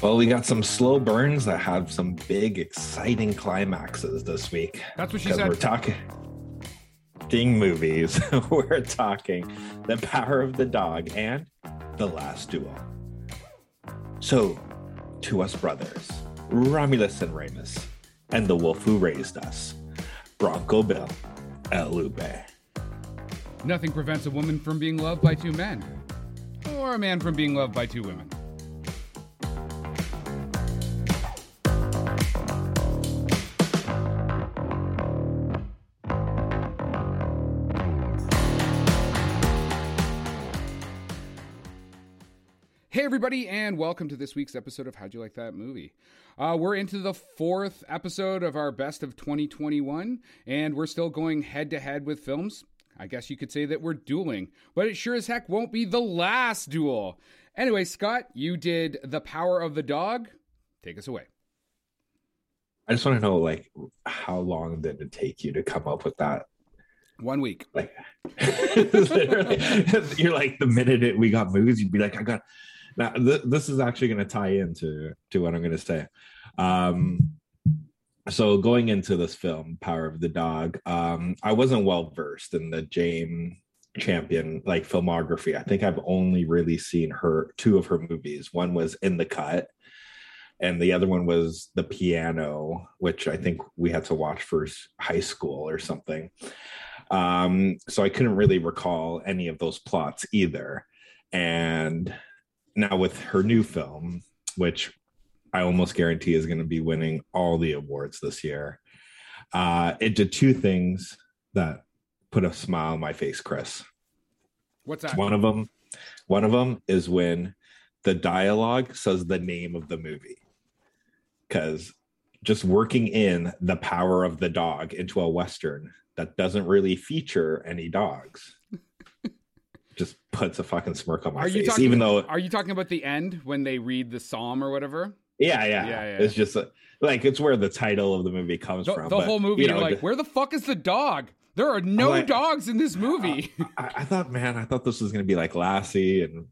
Well, we got some slow burns that have some big, exciting climaxes this week. That's what she said. We're talking ding movies. we're talking The Power of the Dog and The Last Duel. So, to us brothers, Romulus and Remus, and the wolf who raised us, Bronco Bill, El Ube. Nothing prevents a woman from being loved by two men, or a man from being loved by two women. Everybody, and welcome to this week's episode of How'd You Like That Movie? Uh, we're into the fourth episode of our best of 2021, and we're still going head to head with films. I guess you could say that we're dueling, but it sure as heck won't be the last duel. Anyway, Scott, you did The Power of the Dog. Take us away. I just want to know, like, how long did it take you to come up with that One week. like literally, you're like the minute it, we got movies you'd be like i got now th- this is actually going to tie into to what i'm going to say. Um so going into this film power of the dog um i wasn't well versed in the jane champion like filmography. I think i've only really seen her two of her movies. One was in the cut and the other one was the piano which i think we had to watch for high school or something. Um, so I couldn't really recall any of those plots either. And now with her new film, which I almost guarantee is going to be winning all the awards this year, uh, it did two things that put a smile on my face, Chris. What's that? One of them, one of them is when the dialogue says the name of the movie, because just working in the power of the dog into a western that doesn't really feature any dogs just puts a fucking smirk on my Are you face talking- even though Are you talking about the end when they read the psalm or whatever? yeah yeah, Yeah, yeah. it's just uh, like it's where the title of the movie comes The, from the but, whole movie, you you're know, like, where the fuck is the dog? There are no like- dogs in this movie. I, I thought man i thought this was gonna be like lassie and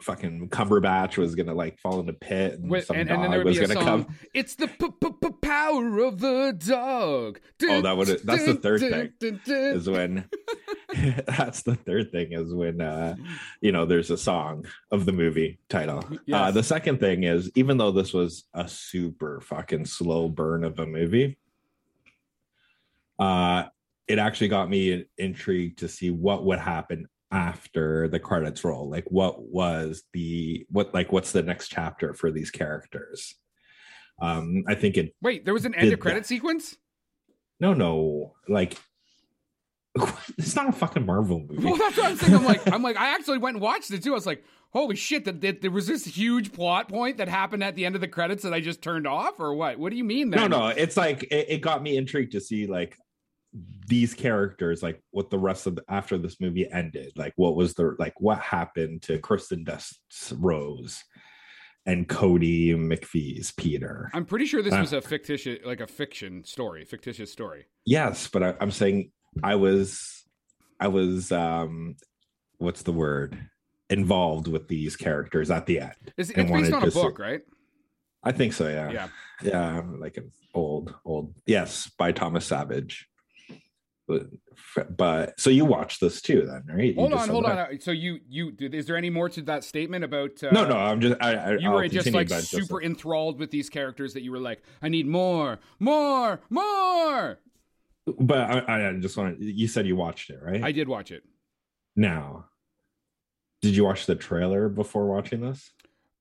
fucking cumberbatch was gonna like fall in the pit and With- some and, dog and then there would was gonna song. come It's the p- p- power of the dog. Oh, that would- that's the third thing, is when that's the third thing is when uh you know there's a song of the movie title uh the second thing is even though this was a super fucking slow burn of a movie uh it actually got me intrigued to see what would happen after the credits roll like what was the what like what's the next chapter for these characters um i think it Wait, there was an end of credit that. sequence. no no like it's not a fucking marvel movie Well, that's what I'm saying. I'm like, I'm like, I actually went and watched it too. I was like, holy shit! That, that there was this huge plot point that happened at the end of the credits that I just turned off, or what? What do you mean? no no it's like it, it got me intrigued to see like these characters like what the rest of the, after this movie ended like what was the like what happened to kristen Dunst's rose and Kodi mcphee's peter I'm pretty sure this Uh, was a fictitious, like a fiction story, fictitious story. yes but I, i'm saying i was i was um what's the word involved with these characters at the end It's, it's based on a to see- book, right? i think so yeah Yeah. yeah like an old old yes by thomas savage but, so you watched this too then right Hold on, hold on. So you, you, is there any more to that statement about? Uh, no no i'm just i, I You I'll were just like but just- super enthralled with these characters that you were like, I need more, more, more. but I, I just want to you said you watched it right I did watch it. now did you watch the trailer before watching this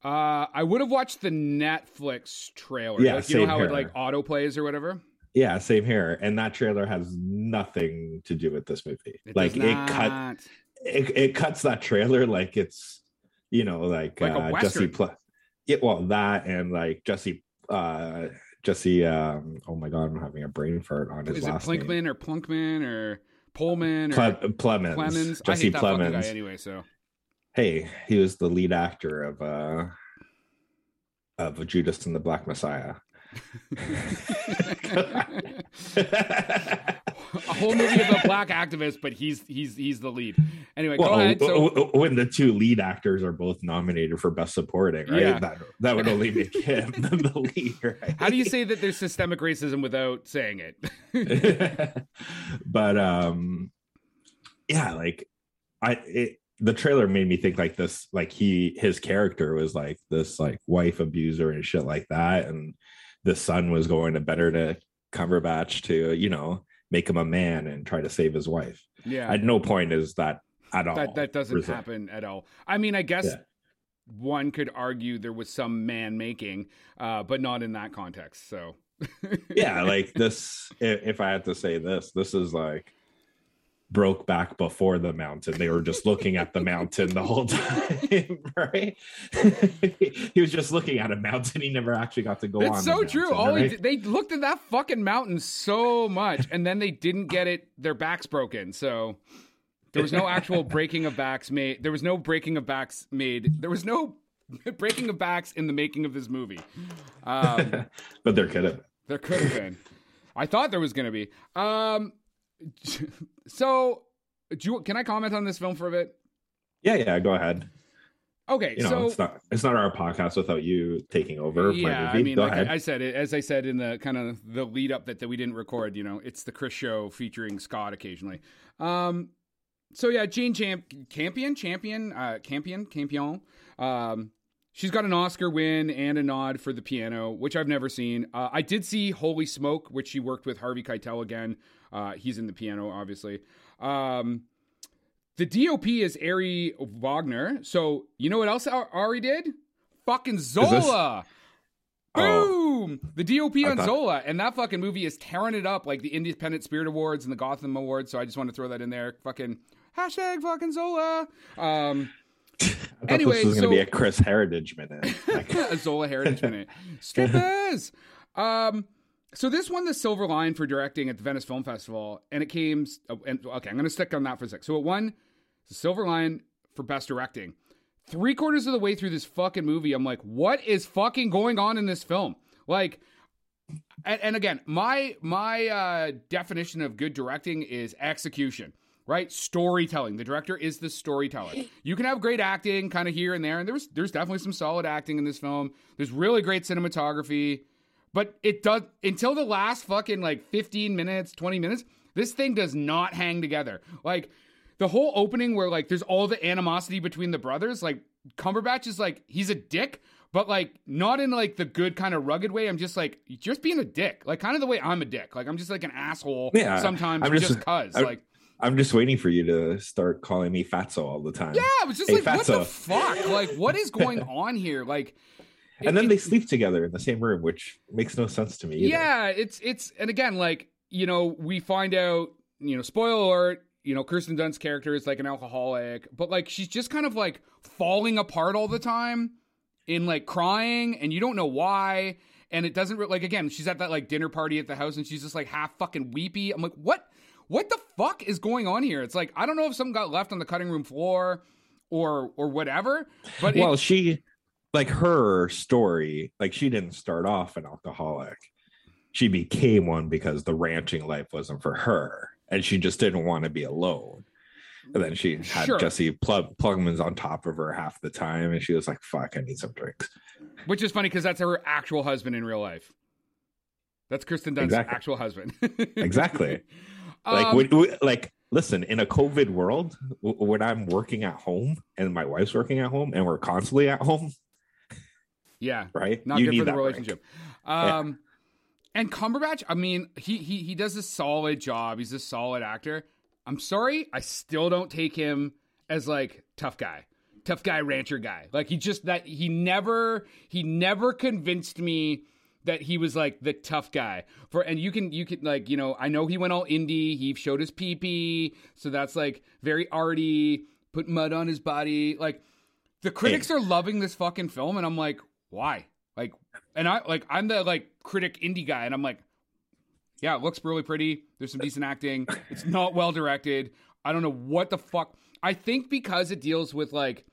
Uh, I would have watched the Netflix trailer. Yeah, like, you know how here. it like auto plays or whatever. Yeah same here and that trailer has nothing to do with this movie It like it cut it, it cuts that trailer like it's you know like, Like uh jesse Western. Pl- yeah well that and like jesse uh jesse um oh my god i'm having a brain fart on his Is it last Plinkman name or Plunkman or Pullman or Ple- Plemons. Clemens? I jesse hate that fucking guy Plemons. anyway. So hey he was the lead actor of uh of judas and the black messiah whole movie about black activists, but he's he's he's the lead. Anyway, well, go ahead. So, when the two lead actors are both nominated for best supporting, right? Yeah. That that would only make him the lead, right? how do you say that there's systemic racism without saying it? but um, yeah, like I it, the trailer made me think like this, like he his character was like this like wife abuser and shit like that, and the son was going to better to Cumberbatch to you know make him a man and try to save his wife. yeah, At no point is that at all. that that doesn't happen at all. I mean, I guess Yeah. one could argue there was some man making, uh, but not in that context. So yeah like this if i had to say this this is like broke back before the mountain they were just looking at the mountain the whole time right he was just looking at a mountain he never actually got to go on It's the so true. mountain, All he did, they looked at that fucking mountain so much, and then they didn't get it. Their backs broken, so there was no actual breaking of backs made. There was no breaking of backs made. There was no breaking of backs in the making of this movie. Um, but there could have there could have been. I thought there was going to be. Um, so, do you, can I comment on this film for a bit? yeah yeah go ahead Okay, you know so it's not it's not our podcast without you taking over my yeah. I mean, go like ahead I I said, it as I said in the kind of the lead up that, that we didn't record, you know, it's the Chris show featuring Scott occasionally. Um, so yeah, Jane Champ- Campion, Champion, uh, Campion, Campion. Um, she's got an Oscar win and a nod for the piano, which I've never seen. Uh, I did see Holy Smoke, which she worked with Harvey Keitel again. Uh, he's in the piano, obviously. Um, the DOP is Ari Wegner. So you know what else Ari did? Fucking Zola. Oh. Boom! The DOP on thought- Zola, and that fucking movie is tearing it up like the Independent Spirit Awards and the Gotham Awards. So I just want to throw that in there. Fucking hashtag fucking Zola. Um, I anyway, this was going to be a chris heritage minute Like, a Zola Heritage Minute. Strippers. Um, so this won the Silver Lion for directing at the Venice Film Festival, and it came. oh, and okay, I'm going to stick on that for a sec. So it won the Silver Lion for best directing. Three quarters of the way through this fucking movie, I'm like, what is fucking going on in this film? Like, and, and again, my my uh, definition of good directing is execution, right? Storytelling. The director is the storyteller. You can have great acting, kind of here and there, and there's there's definitely some solid acting in this film. There's really great cinematography, but it does until the last fucking like 15 minutes, 20 minutes. This thing does not hang together. Like the whole opening where like there's all the animosity between the brothers. Like Cumberbatch is like he's a dick, but like not in like the good kind of rugged way. I'm just like just being a dick, like kind of the way I'm a dick. Like I'm just like an asshole Yeah, sometimes I'm just just- cause. I'm- like i'm just waiting for you to start calling me fatso all the time yeah, I was just Hey, like what the fuck? Like what is going on here? Like. It- and then it- they sleep together in the same room which makes no sense to me either. Yeah, it's it's and again, like you know, we find out, you know, spoiler alert, you know, Kirsten Dunst's character is like an alcoholic, but like she's just kind of like falling apart all the time, in like crying, and you don't know why. And it doesn't re- like again, she's at that like dinner party at the house, and she's just like half fucking weepy. I'm like, what? What the fuck is going on here? It's like I don't know if something got left on the cutting room floor, or or whatever. But it- well she like her story like she didn't start off an alcoholic she became one because the ranching life wasn't for her and she just didn't want to be alone and then she had Sure. jesse Plug- plugman's on top of her half the time and she was like fuck i need some drinks Which is funny because that's her actual husband in real life. That's Kristen Dunst's Exactly. actual husband. exactly like Um, when, when- like listen in a covid world w- when i'm working at home and my wife's working at home and we're constantly at home yeah, right? Not you good for the relationship. Um, and Cumberbatch, I mean, he he he does a solid job. He's a solid actor. I'm sorry, I still don't take him as like tough guy, tough guy rancher guy. Like he just that he never he never convinced me that he was like the tough guy. For and you can you can like you know i know he went all indie. He showed his pee so that's like very arty. Put mud on his body. Like the critics are loving this fucking film and i'm like why? Like and i like i'm the like critic indie guy and i'm like yeah it looks really pretty. There's some decent acting. It's not well directed i don't know what the fuck. I think because it deals with like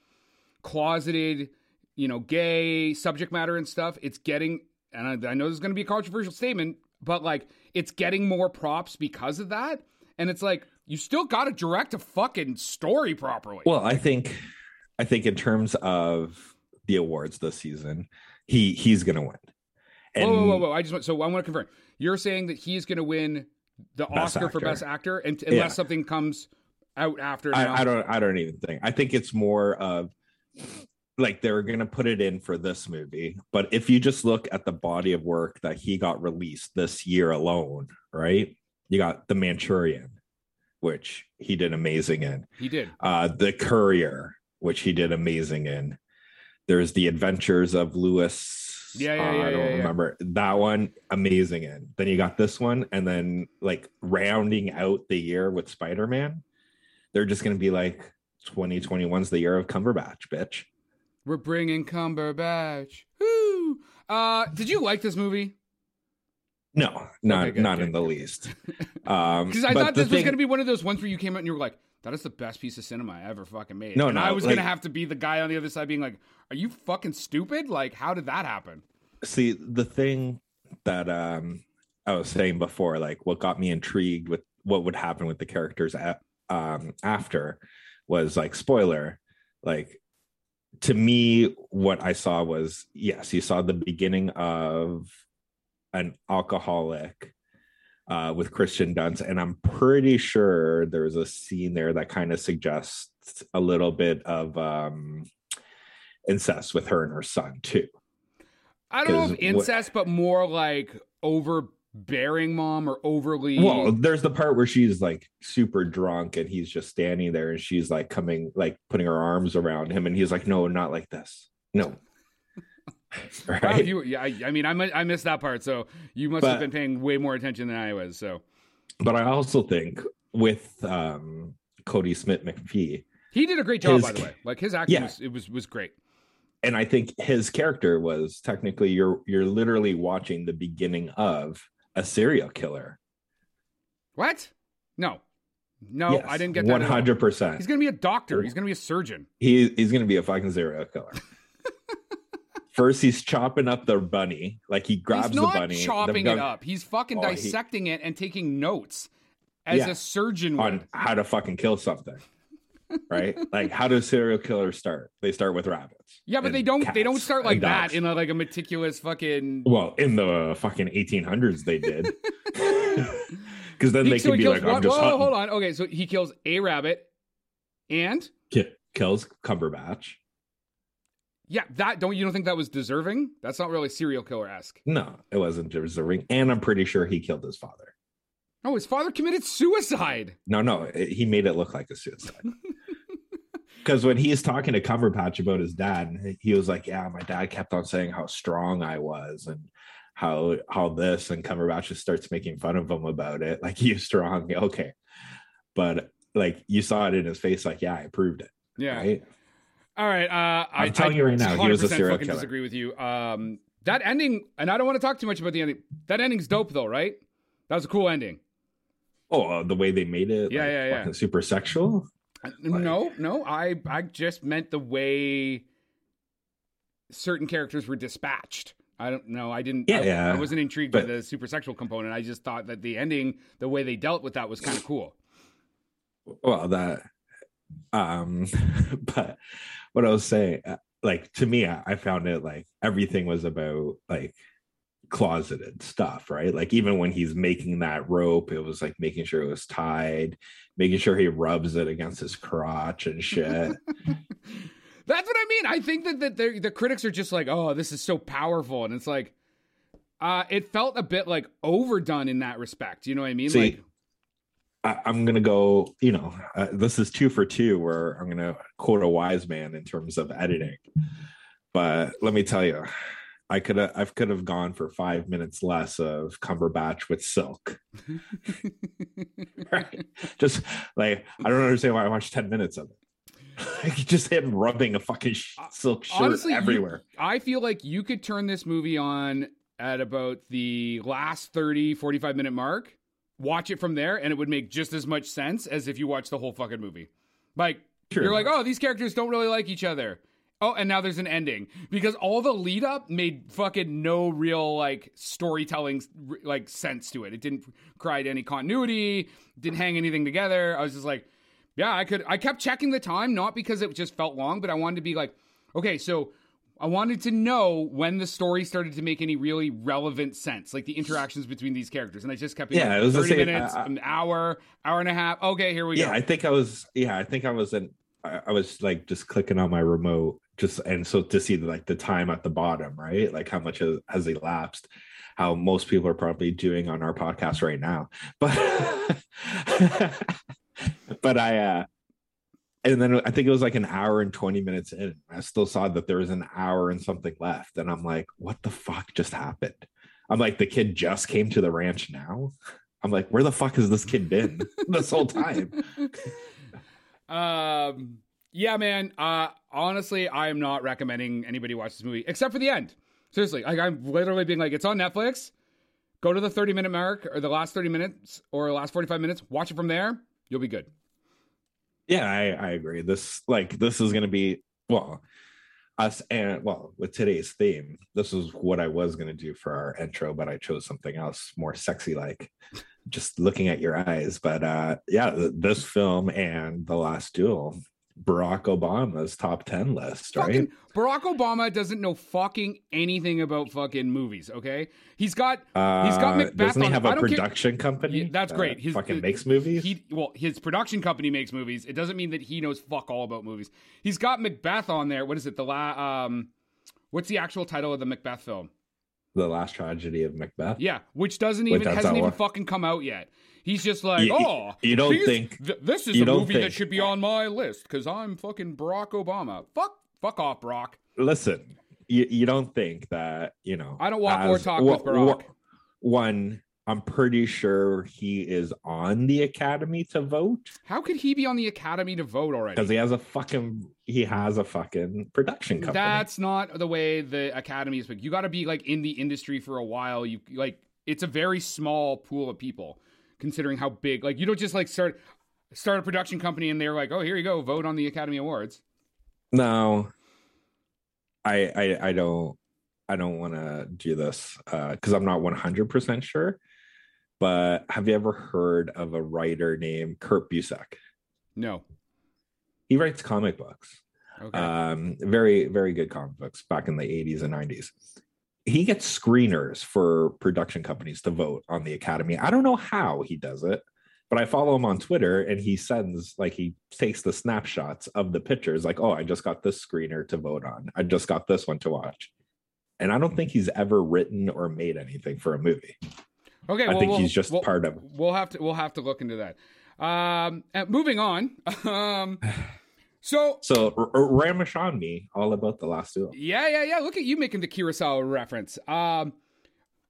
closeted you know gay subject matter and stuff it's getting and i, I know this is going to be a controversial statement but like it's getting more props because of that and it's like you still got to direct a fucking story properly. Well, I think, I think in terms of the awards this season, he he's gonna win. And whoa, whoa, whoa, whoa! I just want so I want to confirm. You're saying that he's going to win the Oscar actor. for Best Actor, and unless yeah. something comes out after. I, I, don't. I don't even think. I think it's more of like they're going to put it in for this movie. But if you just look at the body of work that he got released this year alone, right? You got The Manchurian, which he did amazing in. He did. Uh, the Courier, which he did amazing in. There's The Adventures of Lewis. yeah, yeah, yeah, I don't yeah, remember that one. Amazing in. Then you got this one, and then like rounding out the year with Spider Man, they're just gonna be like 2021's the year of Cumberbatch, bitch. We're bringing Cumberbatch. Woo! Uh, did you like this movie? No, not okay, good, not good, in the least. Um, because I thought this thing... was gonna be one of those ones where you came out and you were like, "That is the best piece of cinema I ever fucking made." No, and no, I was like, gonna have to be the guy on the other side being like, "Are you fucking stupid? Like, how did that happen?" see the thing that um I was saying before, like what got me intrigued with what would happen with the characters at, um, after was like spoiler, like to me, what I saw was yes, you saw the beginning of an alcoholic uh, with Christian Dunst, and I'm pretty sure there's a scene there that kind of suggests a little bit of um, incest with her and her son too. I don't know if incest, what, but more like overbearing mom or overly. Well, there's the part where she's like super drunk and he's just standing there and she's like coming, like putting her arms around him, and he's like, "No, not like this. No." right? Wow, you, yeah, I, I, mean, I I missed that part, so you must but, have been paying way more attention than I was. So, but I also think with um, Kodi Smit-McPhee, he did a great job, his, by the way. Like his acting yeah. was it was was great and I think his character was technically you're you're literally watching the beginning of a serial killer. What? No. No, yes, I didn't get that. One hundred percent. He's gonna be a doctor. He's gonna be a surgeon. He, he's gonna be a fucking serial killer. First, he's chopping up the bunny, like he grabs he's the bunny, chopping it up. He's fucking oh, dissecting he, it and taking notes as yeah, a surgeon on would. how to fucking kill something right? like how do serial killers start? They start with rabbits. Yeah, but they don't they don't start like that in a, like a meticulous fucking Well, in the fucking 1800s they did. Cuz then he, they so can be like I'm just whoa, hold on. Okay, so he kills a rabbit and K- kills Cumberbatch. Yeah, that don't you don't think that was deserving? That's not really serial killer esque. No, it wasn't deserving, and I'm pretty sure he killed his father. Oh, his father committed suicide. No, no, it, he made it look like a suicide. Because when he's talking to Cover Patch about his dad, he was like, "Yeah, my dad kept on saying how strong I was and how how this," and Cumberbatch just starts making fun of him about it, like you strong, okay, but like you saw it in his face, like, "Yeah, I proved it." Yeah. Right? All right. Uh, I'm I, telling I you right now, he was a serial killer. Disagree with you. Um, that ending, and I don't want to talk too much about the ending. That ending's dope, though, right? That was a cool ending. Oh, uh, the way they made it, yeah, like, yeah, yeah, super sexual. Like, no, no, I I just meant the way certain characters were dispatched. I don't know. I didn't. Yeah, I, yeah. I wasn't intrigued but, by the super sexual component. I just thought that the ending, the way they dealt with that, was kind of cool. Well, that, um, but what I was saying, uh, like to me, I, I found it like everything was about like closeted stuff, right? Like even when he's making that rope, it was like making sure it was tied, making sure he rubs it against his crotch and shit. That's what I mean. I think that, that the critics are just like, oh, this is so powerful. And it's like, uh, it felt a bit like overdone in that respect. You know what I mean? See, like, I, am gonna go. You know, uh, this is two for two, where I'm gonna quote a wise man in terms of editing. But let me tell you, I could have I could have gone for five minutes less of Cumberbatch with Silk. right? Just like I don't understand why I watched ten minutes of it. like just him rubbing a fucking silk shirt Honestly, everywhere. You, I feel like you could turn this movie on at about the last 30, 45 minute mark, watch it from there, and it would make just as much sense as if you watch the whole fucking movie. Like True. you're like, oh, these characters don't really like each other Oh, and now there's an ending because all the lead up made fucking no real like storytelling like sense to it. It didn't create any continuity, didn't hang anything together. I was just like, yeah, I could. I kept checking the time, not because it just felt long, but I wanted to be like, okay, so I wanted to know when the story started to make any really relevant sense, like the interactions between these characters. And I just kept yeah, like, it was thirty same, minutes, an hour, hour and a half. Okay, here we yeah, go. Yeah, I think I was. Yeah, I think I was in. I I was like just clicking on my remote, just and so to see like the time at the bottom, right? Like how much has, has elapsed. How most people are probably doing on our podcast right now, but but I. uh and then I think it was like an hour and 20 minutes in. I still saw that there was an hour and something left. And I'm like, what the fuck just happened? I'm like, the kid just came to the ranch now. I'm like, where the fuck has this kid been this whole time? um, yeah, man. Uh, honestly, I am not recommending anybody watch this movie except for the end. Seriously, like I'm literally being like, it's on Netflix. Go to the 30 minute mark or the last 30 minutes or the last 45 minutes. Watch it from there. You'll be good. Yeah, I, I agree. This like this is gonna be well, us and well, with today's theme, this is what I was gonna do for our intro, but I chose something else more sexy like just looking at your eyes. But uh yeah, th- this film and The Last Duel, Barack Obama's top 10 list, right? Fucking Barack Obama doesn't know fucking anything about fucking movies. Okay, he's got Uh, he's got Macbeth doesn't he have I a don't care- production company? Yeah, that's that great. His- fucking the- makes movies. he well his production company makes movies. It doesn't mean that he knows fuck all about movies. He's got Macbeth on there. What is it? The la um, what's the actual title of the Macbeth film? The last tragedy of Macbeth. Yeah, which doesn't even hasn't even what- fucking come out yet. He's just like, You- oh, you don't these- think- th- this is a movie that should be on my list because I'm fucking Barack Obama. Fuck, fuck off, Barack. Listen, you, you don't think that you know? I don't walk or talk wha- with Barack. wha- One, I'm pretty sure he is on the Academy to vote How could he be on the Academy to vote already? because he has a fucking he has a fucking production company. That's not the way the Academy is. You got to be like in the industry for a while. You like it's a very small pool of people, considering how big. Like you don't just like start start a production company and they're like, oh, here you go, vote on the Academy Awards. no. I I I don't I don't want to do this uh, because I'm not 100 percent sure. But have you ever heard of a writer named Kurt Busiek? No. He writes comic books. Okay. um very very good comic books back in the 80s and 90s he gets screeners for production companies to vote on the academy i don't know how he does it but i follow him on twitter and he sends like he takes the snapshots of the pictures like oh i just got this screener to vote on i just got this one to watch and i don't think he's ever written or made anything for a movie okay. i well, think we'll- he's just we'll- part of It. We'll have to we'll have to look into that. Um, and moving on. Um, so so R- R- Rashomon me all about the last duel Yeah, yeah, yeah. Look at you making the Kurosawa reference. Um,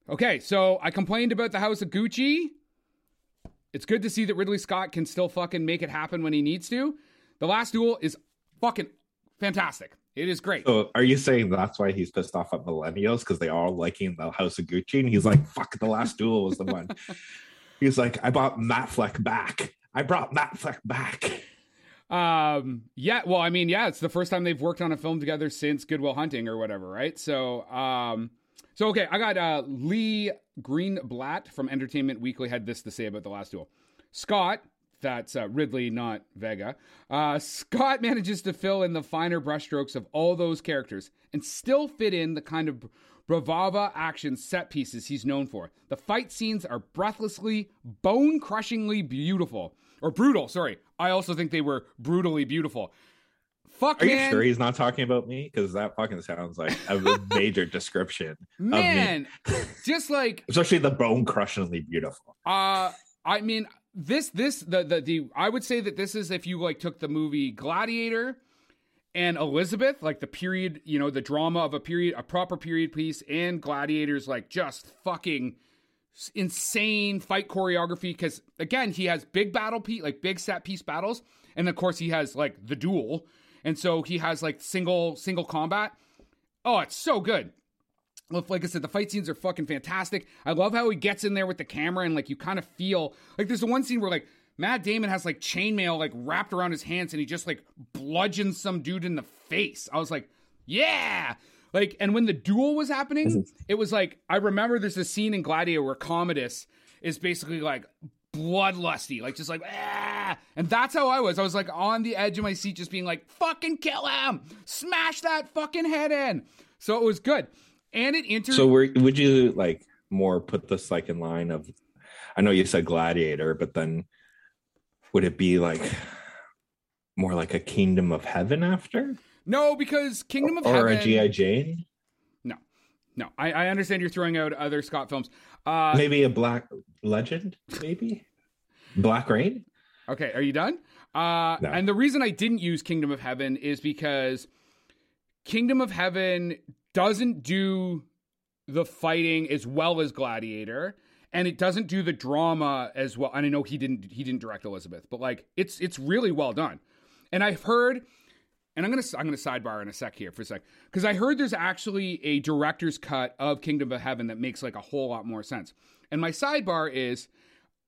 okay, so I complained about the House of Gucci. It's good to see that Ridley Scott can still fucking make it happen when he needs to. The Last Duel is fucking fantastic. It is great. So are you saying that's why he's pissed off at millennials because they are liking the House of Gucci and he's like, "Fuck, the last duel was the one." he's like, "I bought Matt Fleck back. I brought Matt Fleck back." Um, yeah, well, I mean, yeah, it's the first time they've worked on a film together since Goodwill Hunting or whatever, right? So, um, so okay, I got uh, Leah Greenblatt from Entertainment Weekly had this to say about the last duel. Scott, that's uh, Ridley, not Vega. Uh, Scott manages to fill in the finer brushstrokes of all those characters and still fit in the kind of bravava action set pieces he's known for. The fight scenes are breathlessly, bone crushingly beautiful. Or brutal, sorry. I also think they were brutally beautiful. Fuck, Are man. you sure he's not talking about me? Because that fucking sounds like a major description, man, just like especially the bone crushingly beautiful. Uh I mean this this the, the the I would say that this is if you like took the movie Gladiator and Elizabeth, like the period, you know, the drama of a period, a proper period piece, and Gladiators, like just fucking insane fight choreography. Because again, he has big battle piece, like big set piece battles, and of course he has like the duel, and so he has like single single combat. Oh, it's so good. Like I said, the fight scenes are fucking fantastic. I love how he gets in there with the camera and like you kind of feel like there's the one scene where like Matt Damon has like chainmail like wrapped around his hands and he just like bludgeons some dude in the face. I was like, Yeah. Like, and when the duel was happening, it was like I remember there's a scene in Gladiator where Commodus is basically like bloodlusty, like just like ah, and that's how I was. I was like on the edge of my seat, just being like, "Fucking kill him! Smash that fucking head in!" So it was good, and it entered. So were, would you like more put this like in line of? I know you said Gladiator, but then would it be like more like a Kingdom of Heaven after? No, because Kingdom of or Heaven a GI Jane. No, no. I, I understand you're throwing out other Scott films. Uh, maybe a Black Legend. Maybe Black Rain. Okay, are you done? Uh, No. And the reason I didn't use Kingdom of Heaven is because Kingdom of Heaven doesn't do the fighting as well as Gladiator, and it doesn't do the drama as well. And I know he didn't he didn't direct Elizabeth, but like it's it's really well done. And I've heard, and I'm gonna I'm gonna sidebar in a sec here for a sec because I heard there's actually a director's cut of Kingdom of Heaven that makes like a whole lot more sense. And my sidebar is.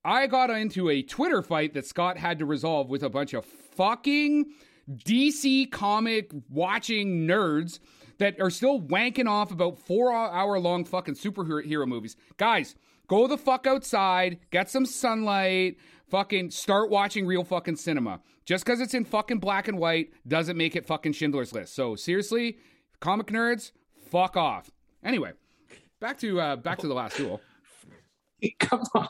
I got into a Twitter fight that Scott had to resolve with a bunch of fucking DC comic watching nerds that are still wanking off about four hour long fucking superhero movies. Guys, go the fuck outside, get some sunlight, fucking start watching real fucking cinema. Just because it's in fucking black and white doesn't make it fucking Schindler's List. So seriously, comic nerds, fuck off. Anyway, back to uh, back to the last duel. Come on.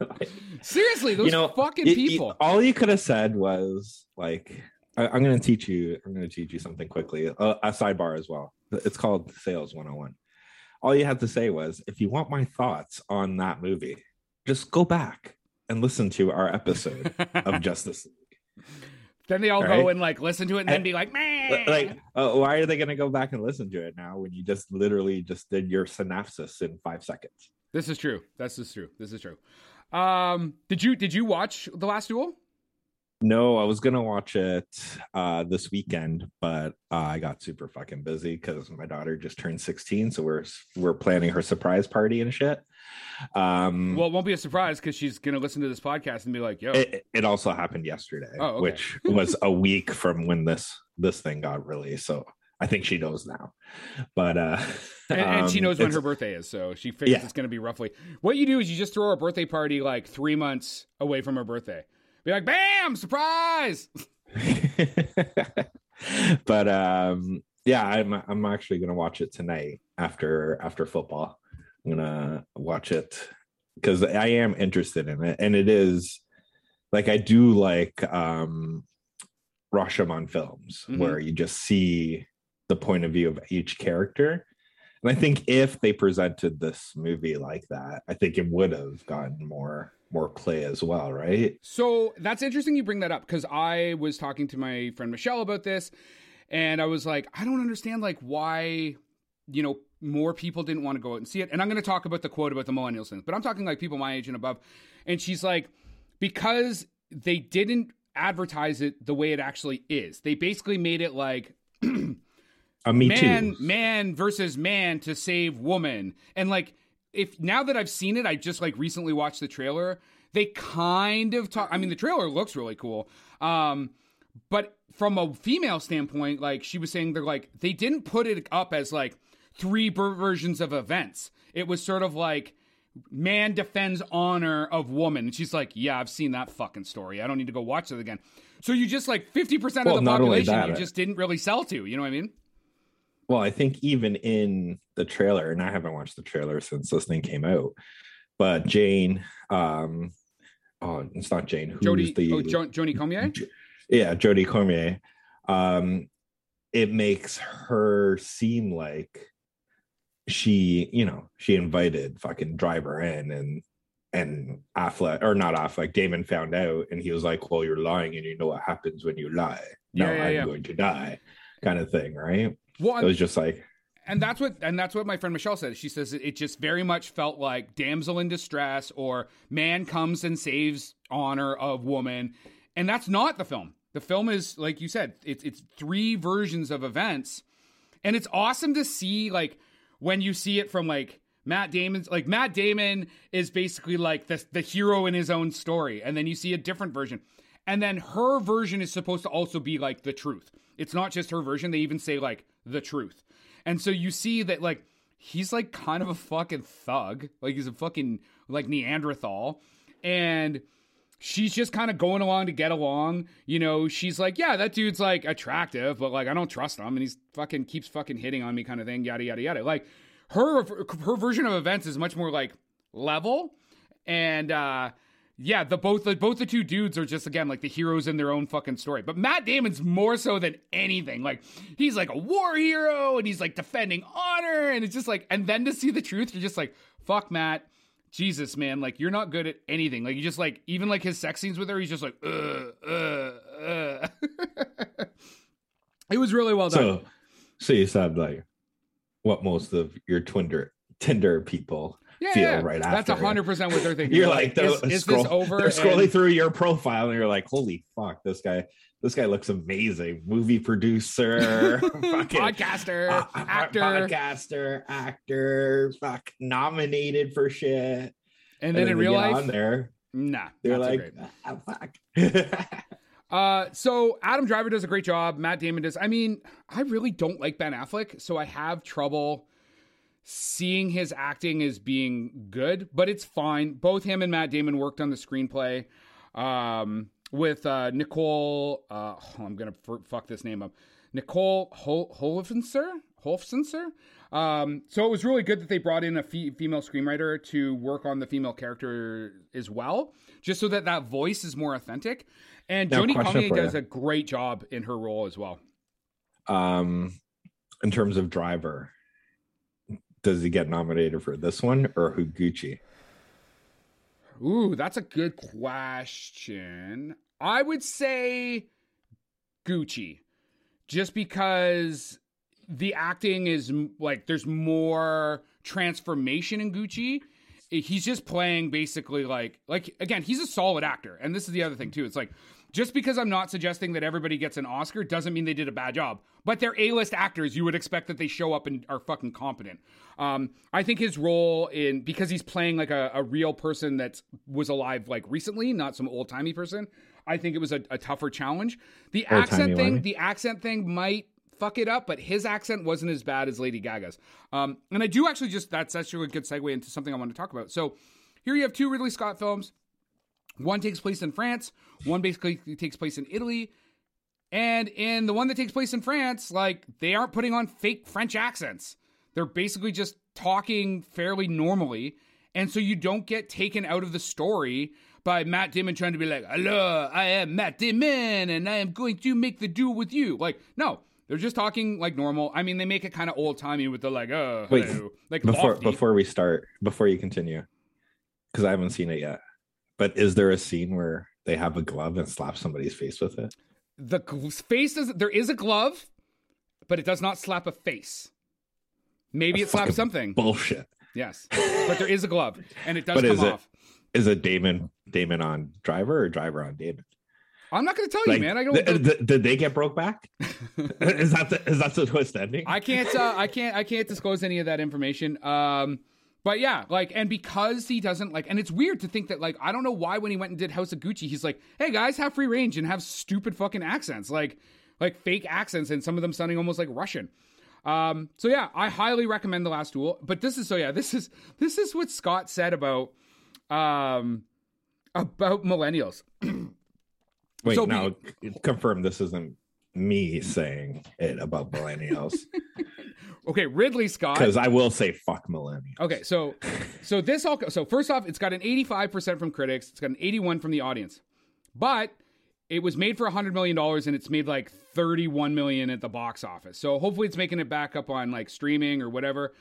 Seriously, those you know, fucking people. all you could have said was like, I, "I'm going to teach you. I'm going to teach you something quickly." A, a sidebar as well. It's called Sales 101. All you had to say was, "If you want my thoughts on that movie, just go back and listen to our episode of Justice." League." Then they all All go right. and like listen to it and then be like, man. Like, uh, why are they going to go back and listen to it now when you just literally just did your synopsis in five seconds? this is true. This is true. This is true. Um, did you did you watch the last duel? No, I was gonna watch it uh this weekend, but uh, I got super fucking busy because my daughter just turned 16, so we're we're planning her surprise party and shit. Um Well, it won't be a surprise because she's gonna listen to this podcast and be like, "Yo, it, it also happened yesterday, Oh, okay. which was a week from when this this thing got released. So I think she knows now. But uh and, and she um, knows when her birthday is, so she figures Yeah. it's gonna be roughly. What you do is you just throw a birthday party like three months away from her birthday. Be like, "Bam, surprise!" but um yeah i'm i'm actually gonna watch it tonight after after football i'm gonna watch it because i am interested in it and it is like i do like um rashomon films Mhm. where you just see the point of view of each character and i think if they presented this movie like that i think it would have gotten more more play as well right So that's interesting you bring that up because I was talking to my friend Michelle about this, and I was like, I don't understand like why, you know, more people didn't want to go out and see it. And I'm going to talk about the quote about the millennials thing, but I'm talking like people my age and above. And she's like, because they didn't advertise it the way it actually is. They basically made it like a me man, too man versus man to save woman. And like, if now that I've seen it, I just like recently watched the trailer. They kind of talk. I mean, the trailer looks really cool. Um, but from a female standpoint, like she was saying, they're like they didn't put it up as like three ver- versions of events. It was sort of like man defends honor of woman. And she's like, yeah, I've seen that fucking story. I don't need to go watch it again. So you just like fifty percent Well, of the population that, you just didn't really sell to. You know what I mean? Well, I think even in the trailer, and I haven't watched the trailer since this thing came out, but Jane, um, oh, it's not Jane. Who's Jodie, the oh, jo- Joni Comier. J- yeah, Jodie Comer. Um, it makes her seem like she, you know, she invited fucking driver in and and Affleck or not Affleck, Damon found out and he was like, Well, you're lying and you know what happens when you lie. Now Yeah, yeah, I'm yeah. going to die, kind of thing, right? Well, It was just like and that's what and that's what my friend Michelle said. She says it, it just very much felt like damsel in distress or man comes and saves honor of woman, and that's not the film. The film is like you said, it's it's three versions of events, and it's awesome to see like when you see it from like Matt Damon's like Matt Damon is basically like the the hero in his own story, and then you see a different version, and then her version is supposed to also be like the truth. It's not just her version. They even say like the truth. And so you see that like he's like kind of a fucking thug, like he's a fucking like Neanderthal, and she's just kind of going along to get along. You know, she's like, yeah, that dude's like attractive, but like I don't trust him, and he's fucking keeps fucking hitting on me, kind of thing, yada yada yada. Like her her version of events is much more like level, and uh yeah, the both the both the two dudes are just again like the heroes in their own fucking story. But Matt Damon's more so than anything. Like he's like a war hero and he's like defending honor and it's just like and then to see the truth, you're just like, fuck Matt. Jesus, man, like you're not good at anything. Like you just like even like his sex scenes with her, he's just like, uh, uh, uh. it was really well done. So, so you said like what most of your Tinder Tinder people yeah, feel yeah. right after. That's hundred percent what they're thinking. You're like, is, is scroll- this over? They're scrolling And- through your profile, and you're like, "Holy fuck, this guy! This guy looks amazing. Movie producer, fucking podcaster, uh, actor, podcaster, actor, fuck, nominated for shit." and then in real life, on there, nah, they're like, "Ah, "Fuck." Uh, so Adam Driver does a great job. Matt Damon does. I mean, I really don't like Ben Affleck, so I have trouble seeing his acting as being good, but it's fine. Both him and Matt Damon worked on the screenplay um, with uh, Nicole. Uh, oh, I'm gonna f- fuck this name up. Nicole Hol- Holofcener. Um, so it was really good that they brought in a fe- female screenwriter to work on the female character as well, just so that that voice is more authentic. And Now, Jodie Comer does you. a great job in her role as well. um, in terms of driver, does he get nominated for this one or Gucci? Ooh, that's a good question. I would say Gucci, just because the acting is like there's more transformation in Gucci. He's just playing basically like like again, he's a solid actor, and this is the other thing too. It's like just because I'm not suggesting that everybody gets an Oscar doesn't mean they did a bad job. But they're A-list actors. You would expect that they show up and are fucking competent. Um, I think his role in because he's playing like a, a real person that was alive like recently, not some old timey person. I think it was a, a tougher challenge. The accent Old-timey thing, one. the accent thing might fuck it up, but his accent wasn't as bad as Lady Gaga's. Um, and I do actually just that's actually a good segue into something I want to talk about. So here you have two Ridley Scott films. One takes place in France. One basically takes place in Italy. And in the one that takes place in France, like they aren't putting on fake French accents. They're basically just talking fairly normally. And so you don't get taken out of the story by Matt Damon trying to be like, Hello, I am Matt Damon and I am going to make the duel with you. Like, no, they're just talking like normal. I mean, they make it kind of old timey with the like, oh, Wait, hello. like before lofty. before we start before you continue because i haven't seen it yet but is there a scene where they have a glove and slap somebody's face with it the face is there is a glove, but it does not slap a face. Maybe it slaps something. bullshit Yes, but there is a glove, and it does But come is off. is it damon damon on driver or driver on damon I'm not going to tell you, man. I don't. th- th- did they get broke back is that the is that the twist ending I can't. Uh, I can't. I can't disclose any of that information. Um, but yeah, like, and because he doesn't like, and it's weird to think that like, I don't know why when he went and did House of Gucci, he's like, hey guys, have free range and have stupid fucking accents, like, like fake accents, and some of them sounding almost like Russian. Um, so yeah, I highly recommend the Last Duel. But this is so yeah, this is this is what Scott said about um about millennials. wait so now confirm this isn't me saying it about millennials Okay, Ridley Scott. because i will say fuck millennials Okay, so so this all so first off, it's got an 85% from critics, it's got an 81 from the audience. But it was made for 100 million dollars and it's made like 31 million at the box office. So hopefully it's making it back up on like streaming or whatever.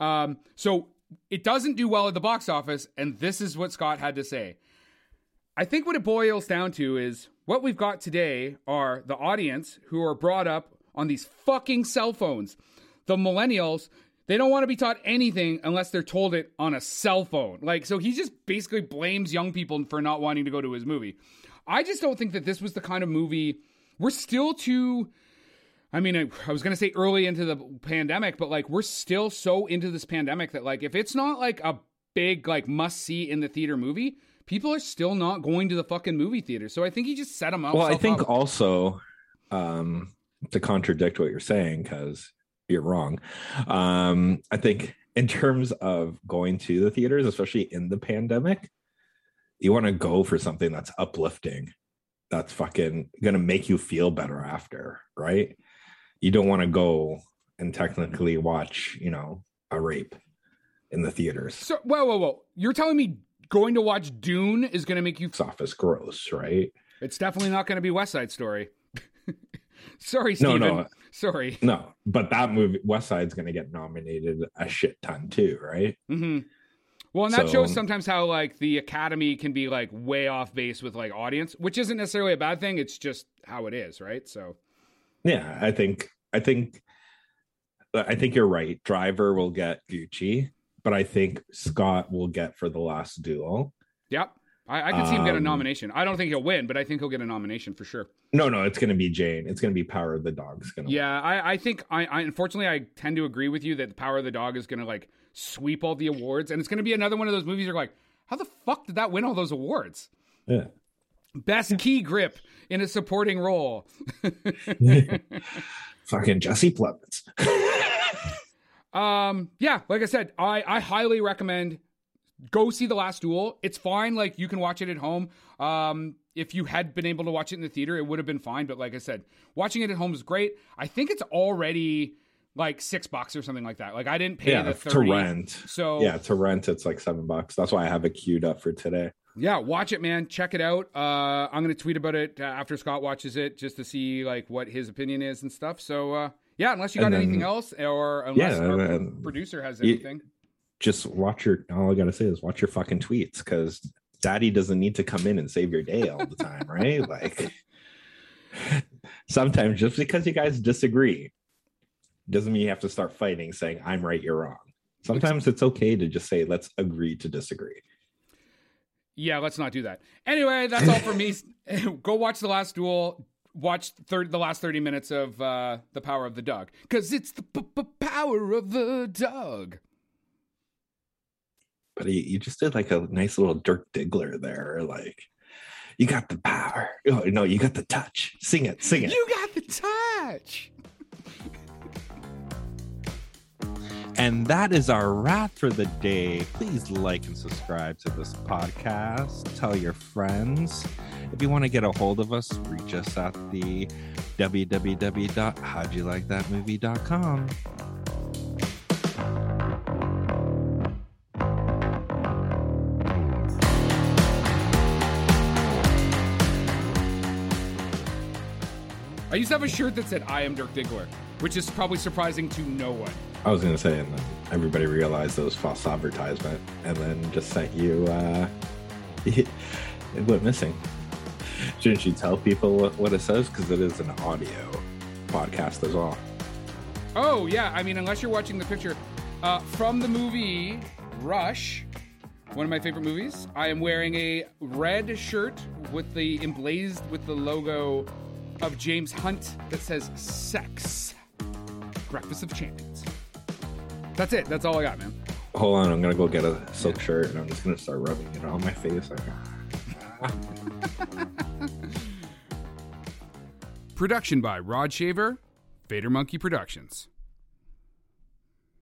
Um so it doesn't do well at the box office and this is what Scott had to say. I think what it boils down to is what we've got today are the audience who are brought up on these fucking cell phones. The millennials, they don't want to be taught anything unless they're told it on a cell phone. Like, so he just basically blames young people for not wanting to go to his movie. I just don't think that this was the kind of movie. We're still too. I mean, I, I was going to say early into the pandemic, but like, we're still so into this pandemic that, like, if it's not like a big, like, must see in the theater movie, people are still not going to the fucking movie theater. So I think he just set them up. well i think also um to contradict what you're saying because you're wrong. Um, I think in terms of going to the theaters, especially in the pandemic, you want to go for something that's uplifting, that's fucking gonna make you feel better after, right? You don't want to go and technically watch, you know, a rape in the theaters. So, whoa, whoa, whoa! You're telling me going to watch Dune is going to make you? Office gross, right? It's definitely not going to be West Side Story. Sorry, Steven. No, no, sorry. No, but that movie, West Side's going to get nominated a shit ton too, right? Mm-hmm. Well, and that so, shows sometimes how like the Academy can be like way off base with like audience, which isn't necessarily a bad thing. It's just how it is, right? So, yeah, I think I think I think you're right. Driver will get Gucci, but I think Scott will get for the last duel. Yep. I, I can see him get a um, nomination. I don't think he'll win, but I think he'll get a nomination for sure. No, no, it's going to be Jane. It's going to be Power of the Dog. Gonna yeah, I, I think I, I unfortunately I tend to agree with you that the Power of the Dog is going to like sweep all the awards, and it's going to be another one of those movies. You're like, how the fuck did that win all those awards? Yeah. Best key grip in a supporting role. Fucking Jesse Plemons. um, yeah, like I said, I I highly recommend go see the last duel. It's fine like you can watch it at home. Um if you had been able to watch it in the theater it would have been fine but like i said watching it at home is great. I think it's already like six bucks or something like that. Like i didn't pay yeah, the 30 to rent. so yeah to rent it's like seven bucks. That's why i have it queued up for today. Yeah watch it man. Check it out. Uh i'm gonna tweet about it uh, after scott watches it just to see like what his opinion is and stuff. So uh yeah unless you got then, anything else or unless yeah, our producer has anything you, just watch your all I gotta say is watch your fucking tweets because daddy doesn't need to come in and save your day all the time, right? like sometimes just because you guys disagree doesn't mean you have to start fighting saying I'm right, you're wrong. Sometimes it's okay to just say let's agree to disagree. Yeah, let's not do that. Anyway, that's all for me. Go watch the last duel. Watch thir- the last 30 minutes of uh, The Power of the Dog because it's the p- p- power of the dog but he, you just did like a nice little Dirk Diggler there. Like, you got the power. Oh, no, you got the touch. Sing it, sing it. You got the touch. And that is our wrap for the day. Please like and subscribe to this podcast. Tell your friends. If you want to get a hold of us, reach us at the www.howdyoulikethatmovie.com. I used to have a shirt that said "I am Dirk Diggler," which is probably surprising to no one. I was to say, and then everybody realized it was false advertisement, and then just sent you. Uh, it went missing. Shouldn't you tell people what, what it says? Because it is an audio podcast as well. Oh yeah, I mean, unless you're watching the picture uh, from the movie Rush, one of my favorite movies. I am wearing a red shirt with the emblazed with the logo of James Hunt that says sex. Breakfast of Champions. That's it. That's all I got, man. Hold on, I'm gonna go get a silk shirt and I'm just gonna start rubbing it on my face. Production by Rod Shaver, Vader Monkey Productions.